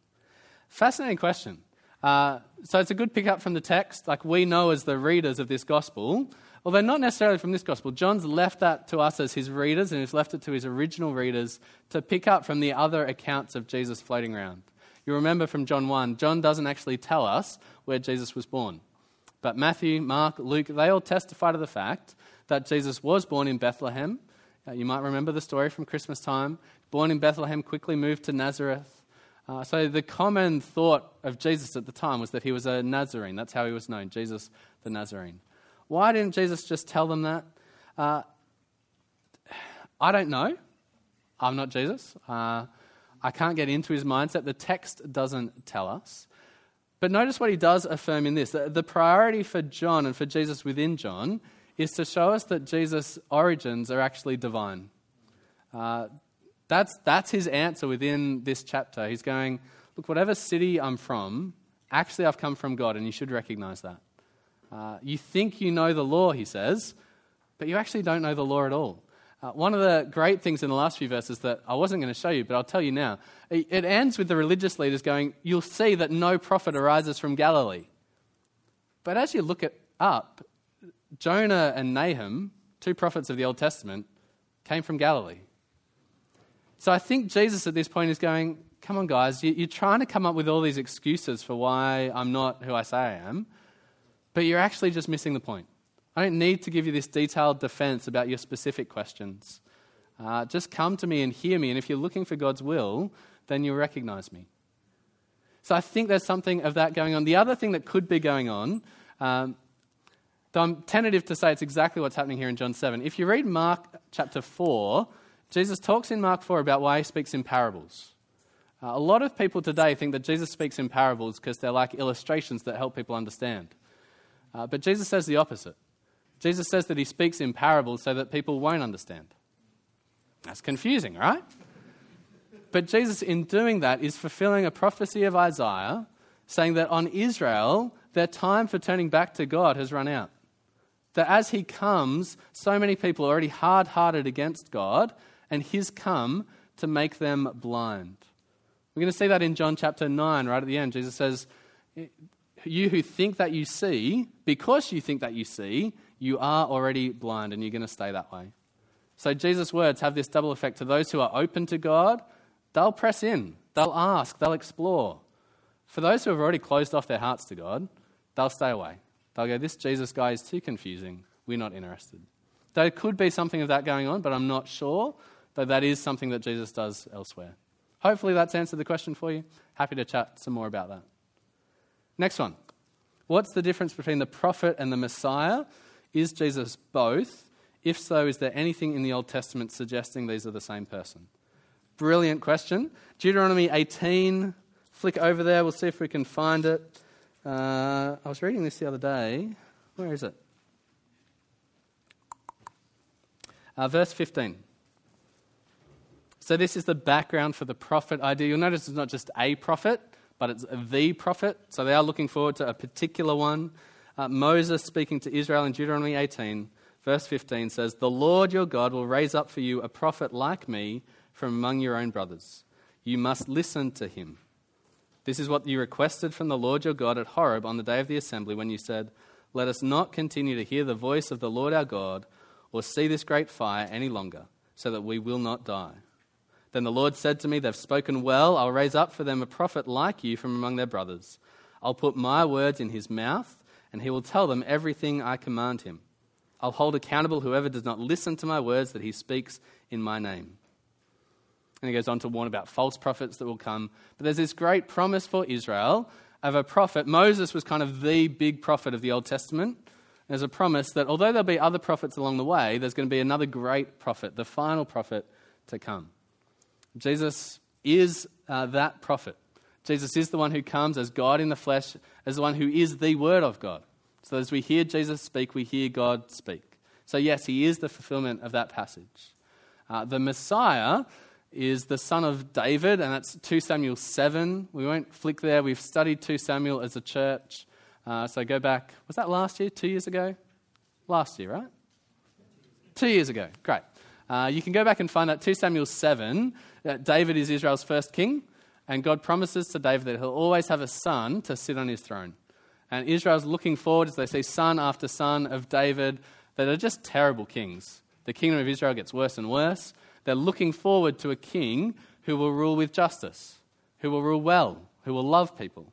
Fascinating question. Uh, so it's a good pickup from the text. Like we know as the readers of this gospel Although not necessarily from this gospel. John's left that to us as his readers and he's left it to his original readers to pick up from the other accounts of Jesus floating around. You remember from John 1, John doesn't actually tell us where Jesus was born. But Matthew, Mark, Luke, they all testify to the fact that Jesus was born in Bethlehem. Uh, you might remember the story from Christmas time. Born in Bethlehem, quickly moved to Nazareth. Uh, so the common thought of Jesus at the time was that he was a Nazarene. That's how he was known, Jesus the Nazarene. Why didn't Jesus just tell them that? Uh, I don't know. I'm not Jesus. Uh, I can't get into his mindset. The text doesn't tell us. But notice what he does affirm in this. The priority for John and for Jesus within John is to show us that Jesus' origins are actually divine. Uh, that's, that's his answer within this chapter. He's going, Look, whatever city I'm from, actually I've come from God, and you should recognize that. Uh, you think you know the law, he says, but you actually don't know the law at all. Uh, one of the great things in the last few verses that I wasn't going to show you, but I'll tell you now, it ends with the religious leaders going, You'll see that no prophet arises from Galilee. But as you look it up, Jonah and Nahum, two prophets of the Old Testament, came from Galilee. So I think Jesus at this point is going, Come on, guys, you're trying to come up with all these excuses for why I'm not who I say I am. But you're actually just missing the point. I don't need to give you this detailed defense about your specific questions. Uh, just come to me and hear me, and if you're looking for God's will, then you'll recognize me. So I think there's something of that going on. The other thing that could be going on, um, though I'm tentative to say it's exactly what's happening here in John 7. If you read Mark chapter 4, Jesus talks in Mark 4 about why he speaks in parables. Uh, a lot of people today think that Jesus speaks in parables because they're like illustrations that help people understand. Uh, but Jesus says the opposite. Jesus says that he speaks in parables so that people won't understand. That's confusing, right? But Jesus, in doing that, is fulfilling a prophecy of Isaiah saying that on Israel, their time for turning back to God has run out. That as he comes, so many people are already hard hearted against God, and he's come to make them blind. We're going to see that in John chapter 9, right at the end. Jesus says, you who think that you see, because you think that you see, you are already blind and you're going to stay that way. So Jesus' words have this double effect. To those who are open to God, they'll press in, they'll ask, they'll explore. For those who have already closed off their hearts to God, they'll stay away. They'll go, This Jesus guy is too confusing. We're not interested. There could be something of that going on, but I'm not sure. Though that is something that Jesus does elsewhere. Hopefully, that's answered the question for you. Happy to chat some more about that. Next one. What's the difference between the prophet and the Messiah? Is Jesus both? If so, is there anything in the Old Testament suggesting these are the same person? Brilliant question. Deuteronomy 18. Flick over there. We'll see if we can find it. Uh, I was reading this the other day. Where is it? Uh, verse 15. So, this is the background for the prophet idea. You'll notice it's not just a prophet, but it's the prophet. So, they are looking forward to a particular one. Uh, Moses speaking to Israel in Deuteronomy 18, verse 15 says, The Lord your God will raise up for you a prophet like me from among your own brothers. You must listen to him. This is what you requested from the Lord your God at Horeb on the day of the assembly when you said, Let us not continue to hear the voice of the Lord our God or see this great fire any longer, so that we will not die. Then the Lord said to me, They've spoken well. I'll raise up for them a prophet like you from among their brothers. I'll put my words in his mouth, and he will tell them everything I command him. I'll hold accountable whoever does not listen to my words that he speaks in my name. And he goes on to warn about false prophets that will come. But there's this great promise for Israel of a prophet. Moses was kind of the big prophet of the Old Testament. There's a promise that although there'll be other prophets along the way, there's going to be another great prophet, the final prophet to come. Jesus is uh, that prophet. Jesus is the one who comes as God in the flesh, as the one who is the Word of God. So as we hear Jesus speak, we hear God speak. So, yes, he is the fulfillment of that passage. Uh, the Messiah is the son of David, and that's 2 Samuel 7. We won't flick there. We've studied 2 Samuel as a church. Uh, so go back, was that last year? Two years ago? Last year, right? Two years ago. Great. Uh, you can go back and find that 2 Samuel 7. That David is Israel's first king, and God promises to David that he'll always have a son to sit on his throne. And Israel's looking forward as they see son after son of David that are just terrible kings. The kingdom of Israel gets worse and worse. They're looking forward to a king who will rule with justice, who will rule well, who will love people.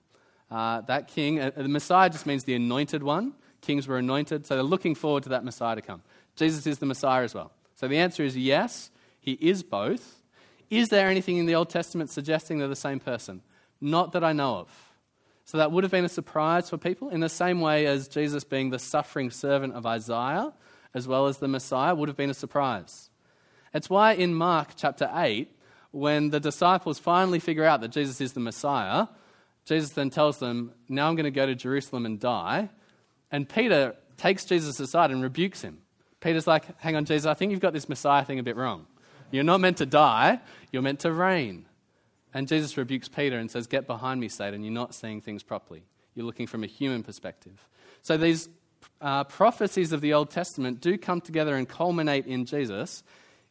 Uh, that king, uh, the Messiah just means the anointed one. Kings were anointed, so they're looking forward to that Messiah to come. Jesus is the Messiah as well. So the answer is yes, he is both. Is there anything in the Old Testament suggesting they're the same person? Not that I know of. So that would have been a surprise for people, in the same way as Jesus being the suffering servant of Isaiah, as well as the Messiah, would have been a surprise. It's why in Mark chapter 8, when the disciples finally figure out that Jesus is the Messiah, Jesus then tells them, Now I'm going to go to Jerusalem and die. And Peter takes Jesus aside and rebukes him. Peter's like, Hang on, Jesus, I think you've got this Messiah thing a bit wrong. You're not meant to die, you're meant to reign. And Jesus rebukes Peter and says, Get behind me, Satan. You're not seeing things properly. You're looking from a human perspective. So these uh, prophecies of the Old Testament do come together and culminate in Jesus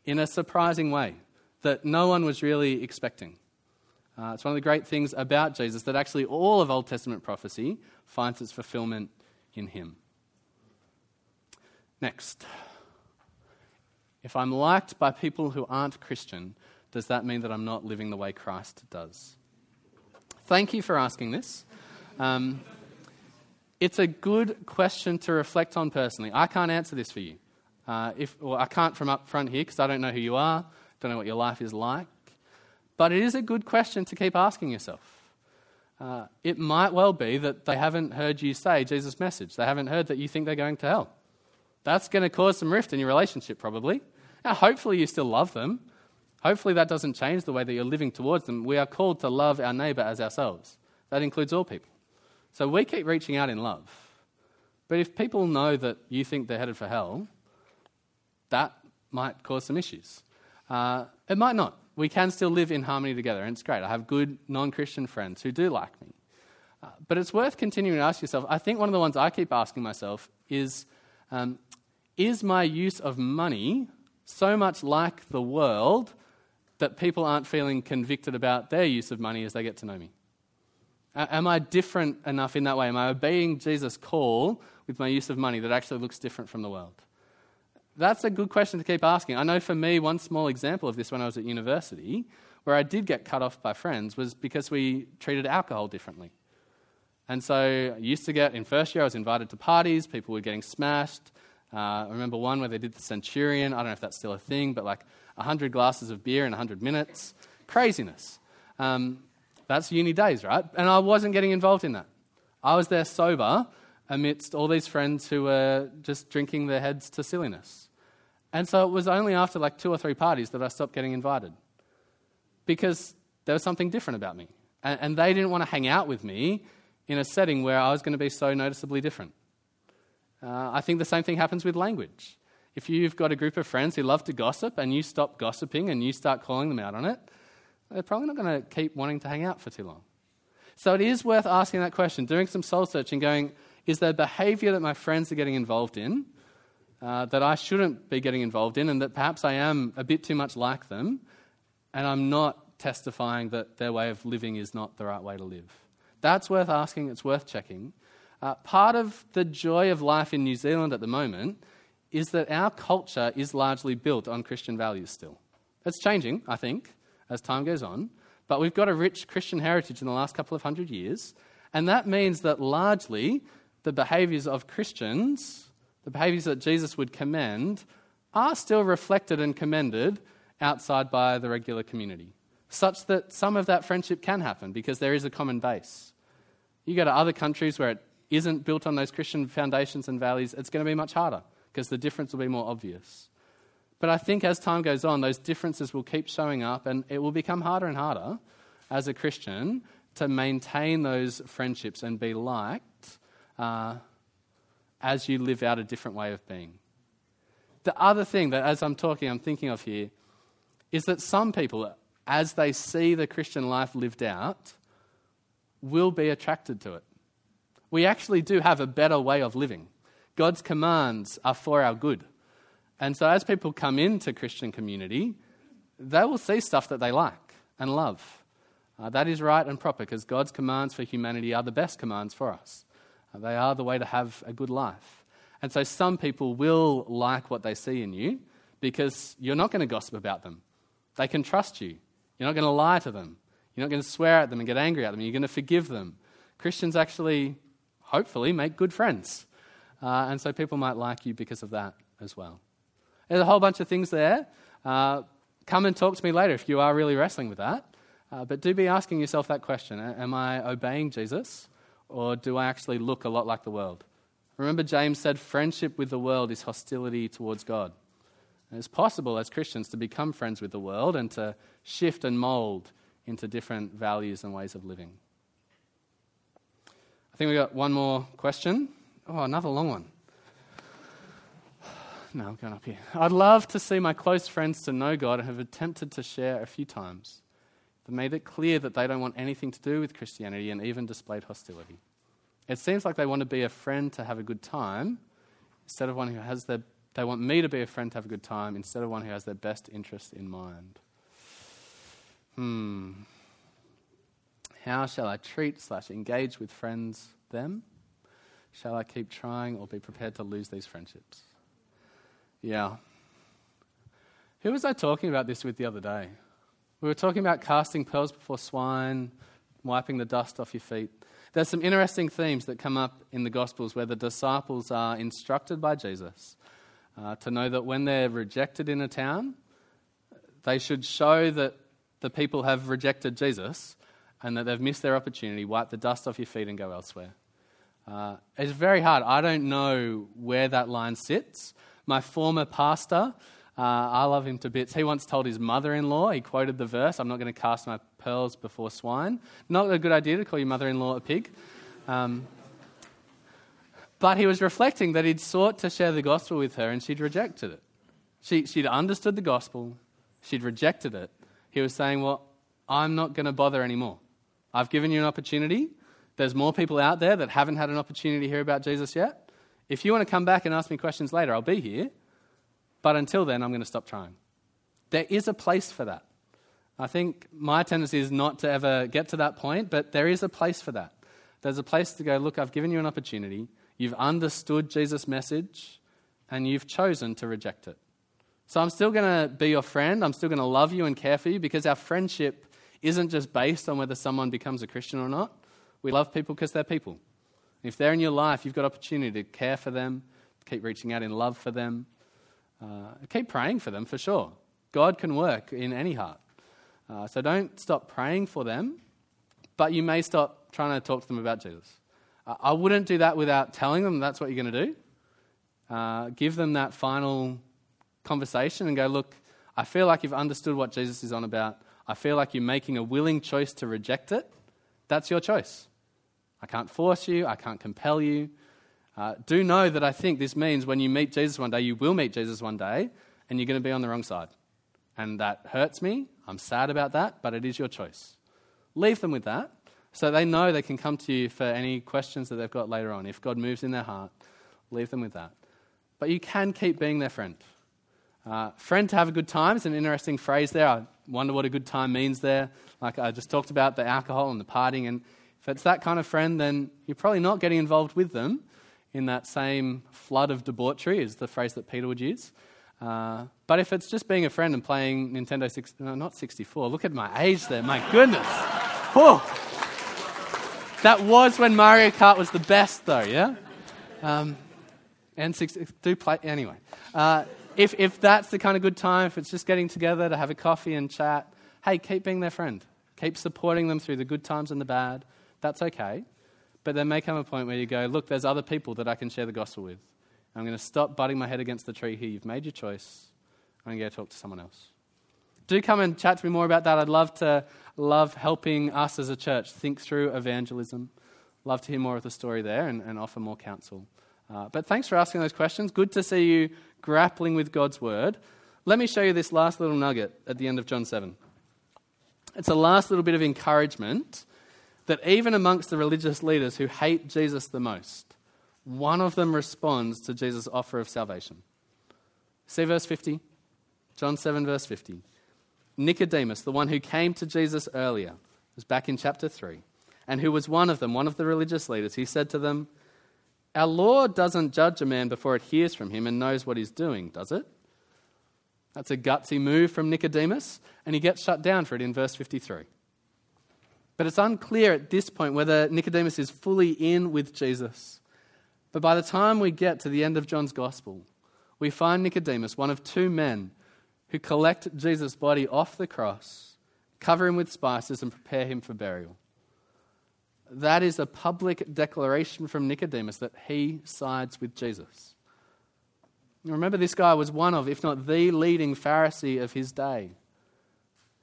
in a surprising way that no one was really expecting. Uh, it's one of the great things about Jesus that actually all of Old Testament prophecy finds its fulfillment in him. Next. If I'm liked by people who aren't Christian, does that mean that I'm not living the way Christ does? Thank you for asking this. Um, it's a good question to reflect on personally. I can't answer this for you. Uh, if, well, I can't from up front here because I don't know who you are, don't know what your life is like. But it is a good question to keep asking yourself. Uh, it might well be that they haven't heard you say Jesus' message. They haven't heard that you think they're going to hell. That's going to cause some rift in your relationship, probably. Now, hopefully, you still love them. Hopefully, that doesn't change the way that you're living towards them. We are called to love our neighbour as ourselves. That includes all people. So we keep reaching out in love. But if people know that you think they're headed for hell, that might cause some issues. Uh, it might not we can still live in harmony together, and it's great. I have good non Christian friends who do like me. Uh, but it's worth continuing to ask yourself. I think one of the ones I keep asking myself is um, Is my use of money so much like the world that people aren't feeling convicted about their use of money as they get to know me? Am I different enough in that way? Am I obeying Jesus' call with my use of money that actually looks different from the world? That's a good question to keep asking. I know for me, one small example of this when I was at university, where I did get cut off by friends, was because we treated alcohol differently. And so I used to get, in first year, I was invited to parties, people were getting smashed. Uh, I remember one where they did the Centurion. I don't know if that's still a thing, but like 100 glasses of beer in 100 minutes. Craziness. Um, that's uni days, right? And I wasn't getting involved in that. I was there sober amidst all these friends who were just drinking their heads to silliness. And so it was only after like two or three parties that I stopped getting invited because there was something different about me. And, and they didn't want to hang out with me in a setting where I was going to be so noticeably different. Uh, I think the same thing happens with language. If you've got a group of friends who love to gossip and you stop gossiping and you start calling them out on it, they're probably not going to keep wanting to hang out for too long. So it is worth asking that question, doing some soul searching, going, is there behavior that my friends are getting involved in uh, that I shouldn't be getting involved in, and that perhaps I am a bit too much like them, and I'm not testifying that their way of living is not the right way to live? That's worth asking, it's worth checking. Uh, part of the joy of life in New Zealand at the moment is that our culture is largely built on Christian values still. That's changing, I think, as time goes on, but we've got a rich Christian heritage in the last couple of hundred years, and that means that largely the behaviors of Christians, the behaviors that Jesus would commend, are still reflected and commended outside by the regular community, such that some of that friendship can happen because there is a common base. You go to other countries where it isn't built on those Christian foundations and values, it's going to be much harder because the difference will be more obvious. But I think as time goes on, those differences will keep showing up, and it will become harder and harder as a Christian to maintain those friendships and be liked uh, as you live out a different way of being. The other thing that, as I'm talking, I'm thinking of here is that some people, as they see the Christian life lived out, will be attracted to it. We actually do have a better way of living. God's commands are for our good. And so, as people come into Christian community, they will see stuff that they like and love. Uh, that is right and proper because God's commands for humanity are the best commands for us. Uh, they are the way to have a good life. And so, some people will like what they see in you because you're not going to gossip about them. They can trust you. You're not going to lie to them. You're not going to swear at them and get angry at them. You're going to forgive them. Christians actually, hopefully, make good friends. Uh, and so people might like you because of that as well. There's a whole bunch of things there. Uh, come and talk to me later if you are really wrestling with that. Uh, but do be asking yourself that question Am I obeying Jesus, or do I actually look a lot like the world? Remember, James said, friendship with the world is hostility towards God. And it's possible as Christians to become friends with the world and to shift and mold into different values and ways of living. I think we've got one more question. Oh, another long one. No, I'm going up here. I'd love to see my close friends to know God and have attempted to share a few times. They made it clear that they don't want anything to do with Christianity and even displayed hostility. It seems like they want to be a friend to have a good time instead of one who has their. They want me to be a friend to have a good time instead of one who has their best interest in mind. Hmm. How shall I treat slash engage with friends them? Shall I keep trying or be prepared to lose these friendships? Yeah. Who was I talking about this with the other day? We were talking about casting pearls before swine, wiping the dust off your feet. There's some interesting themes that come up in the Gospels where the disciples are instructed by Jesus uh, to know that when they're rejected in a town, they should show that the people have rejected Jesus and that they've missed their opportunity, wipe the dust off your feet and go elsewhere. Uh, it's very hard. I don't know where that line sits. My former pastor, uh, I love him to bits. He once told his mother in law, he quoted the verse, I'm not going to cast my pearls before swine. Not a good idea to call your mother in law a pig. Um, but he was reflecting that he'd sought to share the gospel with her and she'd rejected it. She, she'd understood the gospel, she'd rejected it. He was saying, Well, I'm not going to bother anymore. I've given you an opportunity. There's more people out there that haven't had an opportunity to hear about Jesus yet. If you want to come back and ask me questions later, I'll be here. But until then, I'm going to stop trying. There is a place for that. I think my tendency is not to ever get to that point, but there is a place for that. There's a place to go, look, I've given you an opportunity. You've understood Jesus' message, and you've chosen to reject it. So I'm still going to be your friend. I'm still going to love you and care for you because our friendship isn't just based on whether someone becomes a Christian or not, We love people because they're people. If they're in your life, you've got opportunity to care for them, keep reaching out in love for them, uh, keep praying for them for sure. God can work in any heart. Uh, so don't stop praying for them, but you may stop trying to talk to them about Jesus. Uh, I wouldn't do that without telling them that's what you're going to do. Uh, give them that final conversation and go, look, I feel like you've understood what Jesus is on about. I feel like you're making a willing choice to reject it. That's your choice. I can't force you, I can't compel you. Uh, do know that I think this means when you meet Jesus one day, you will meet Jesus one day, and you're going to be on the wrong side. And that hurts me. I'm sad about that, but it is your choice. Leave them with that so they know they can come to you for any questions that they've got later on. If God moves in their heart, leave them with that. But you can keep being their friend. Uh, friend to have a good time is an interesting phrase there. I wonder what a good time means there. Like I just talked about the alcohol and the partying. And if it's that kind of friend, then you're probably not getting involved with them in that same flood of debauchery, is the phrase that Peter would use. Uh, but if it's just being a friend and playing Nintendo 6, no, not 64, look at my age there, my goodness. Whew. That was when Mario Kart was the best, though, yeah? Um, and six, do play, anyway. Uh, if, if that's the kind of good time, if it's just getting together to have a coffee and chat, hey, keep being their friend. Keep supporting them through the good times and the bad. That's okay. But there may come a point where you go, look, there's other people that I can share the gospel with. I'm going to stop butting my head against the tree here. You've made your choice. I'm going to go talk to someone else. Do come and chat to me more about that. I'd love to love helping us as a church think through evangelism. Love to hear more of the story there and, and offer more counsel. Uh, but thanks for asking those questions. Good to see you grappling with God's word. Let me show you this last little nugget at the end of John 7. It's a last little bit of encouragement that even amongst the religious leaders who hate Jesus the most, one of them responds to Jesus' offer of salvation. See verse 50? John 7, verse 50. Nicodemus, the one who came to Jesus earlier, was back in chapter 3, and who was one of them, one of the religious leaders, he said to them, Our law doesn't judge a man before it hears from him and knows what he's doing, does it? That's a gutsy move from Nicodemus, and he gets shut down for it in verse 53. But it's unclear at this point whether Nicodemus is fully in with Jesus. But by the time we get to the end of John's Gospel, we find Nicodemus, one of two men who collect Jesus' body off the cross, cover him with spices, and prepare him for burial. That is a public declaration from Nicodemus that he sides with Jesus. Remember, this guy was one of, if not the leading Pharisee of his day.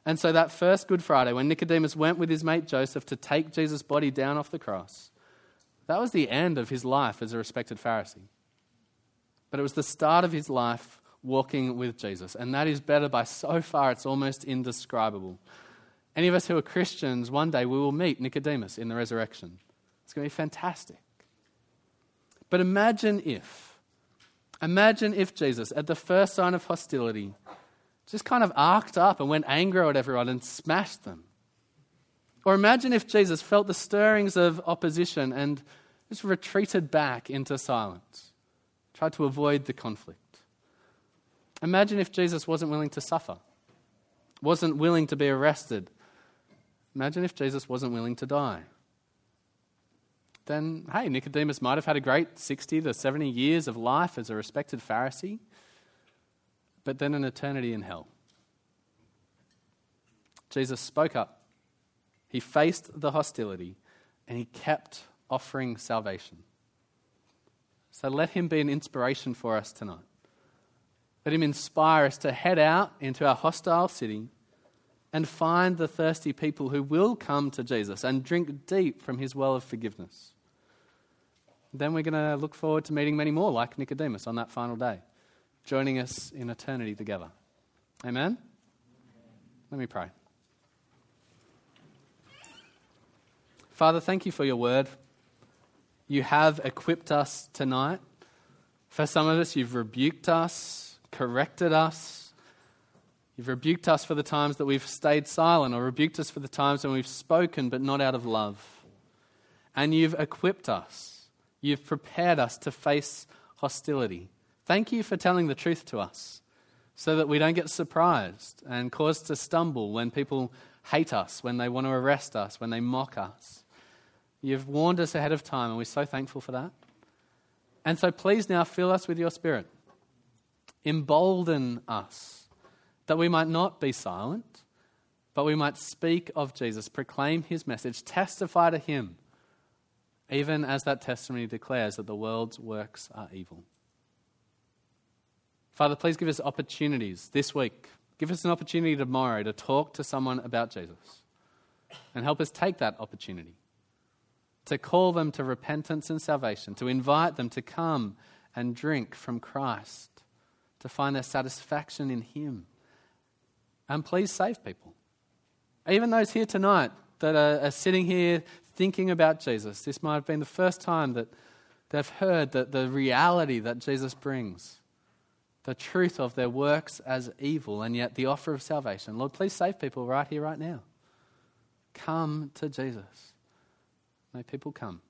And so, that first Good Friday, when Nicodemus went with his mate Joseph to take Jesus' body down off the cross, that was the end of his life as a respected Pharisee. But it was the start of his life walking with Jesus. And that is better by so far, it's almost indescribable. Any of us who are Christians, one day we will meet Nicodemus in the resurrection. It's going to be fantastic. But imagine if, imagine if Jesus, at the first sign of hostility, just kind of arced up and went angry at everyone and smashed them. Or imagine if Jesus felt the stirrings of opposition and just retreated back into silence, tried to avoid the conflict. Imagine if Jesus wasn't willing to suffer, wasn't willing to be arrested. Imagine if Jesus wasn't willing to die. Then, hey, Nicodemus might have had a great 60 to 70 years of life as a respected Pharisee, but then an eternity in hell. Jesus spoke up. He faced the hostility and he kept offering salvation. So let him be an inspiration for us tonight. Let him inspire us to head out into our hostile city and find the thirsty people who will come to Jesus and drink deep from his well of forgiveness. Then we're going to look forward to meeting many more like Nicodemus on that final day, joining us in eternity together. Amen? Let me pray. Father, thank you for your word. You have equipped us tonight. For some of us, you've rebuked us corrected us. You've rebuked us for the times that we've stayed silent, or rebuked us for the times when we've spoken but not out of love. And you've equipped us. You've prepared us to face hostility. Thank you for telling the truth to us so that we don't get surprised and caused to stumble when people hate us, when they want to arrest us, when they mock us. You've warned us ahead of time, and we're so thankful for that. And so please now fill us with your Spirit. Embolden us that we might not be silent, but we might speak of Jesus, proclaim his message, testify to him, even as that testimony declares that the world's works are evil. Father, please give us opportunities this week. Give us an opportunity tomorrow to talk to someone about Jesus and help us take that opportunity to call them to repentance and salvation, to invite them to come and drink from Christ, to find their satisfaction in Him. And please save people. Even those here tonight that are, are sitting here thinking about Jesus, this might have been the first time that they've heard that the reality that Jesus brings, the truth of their works as evil, and yet the offer of salvation. Lord, please save people right here, right now. Come to Jesus. May people come.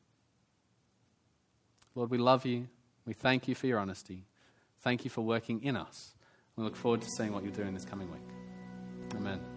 Lord, we love you. We thank you for your honesty. Thank you for working in us. We look forward to seeing what you do in this coming week. Amen.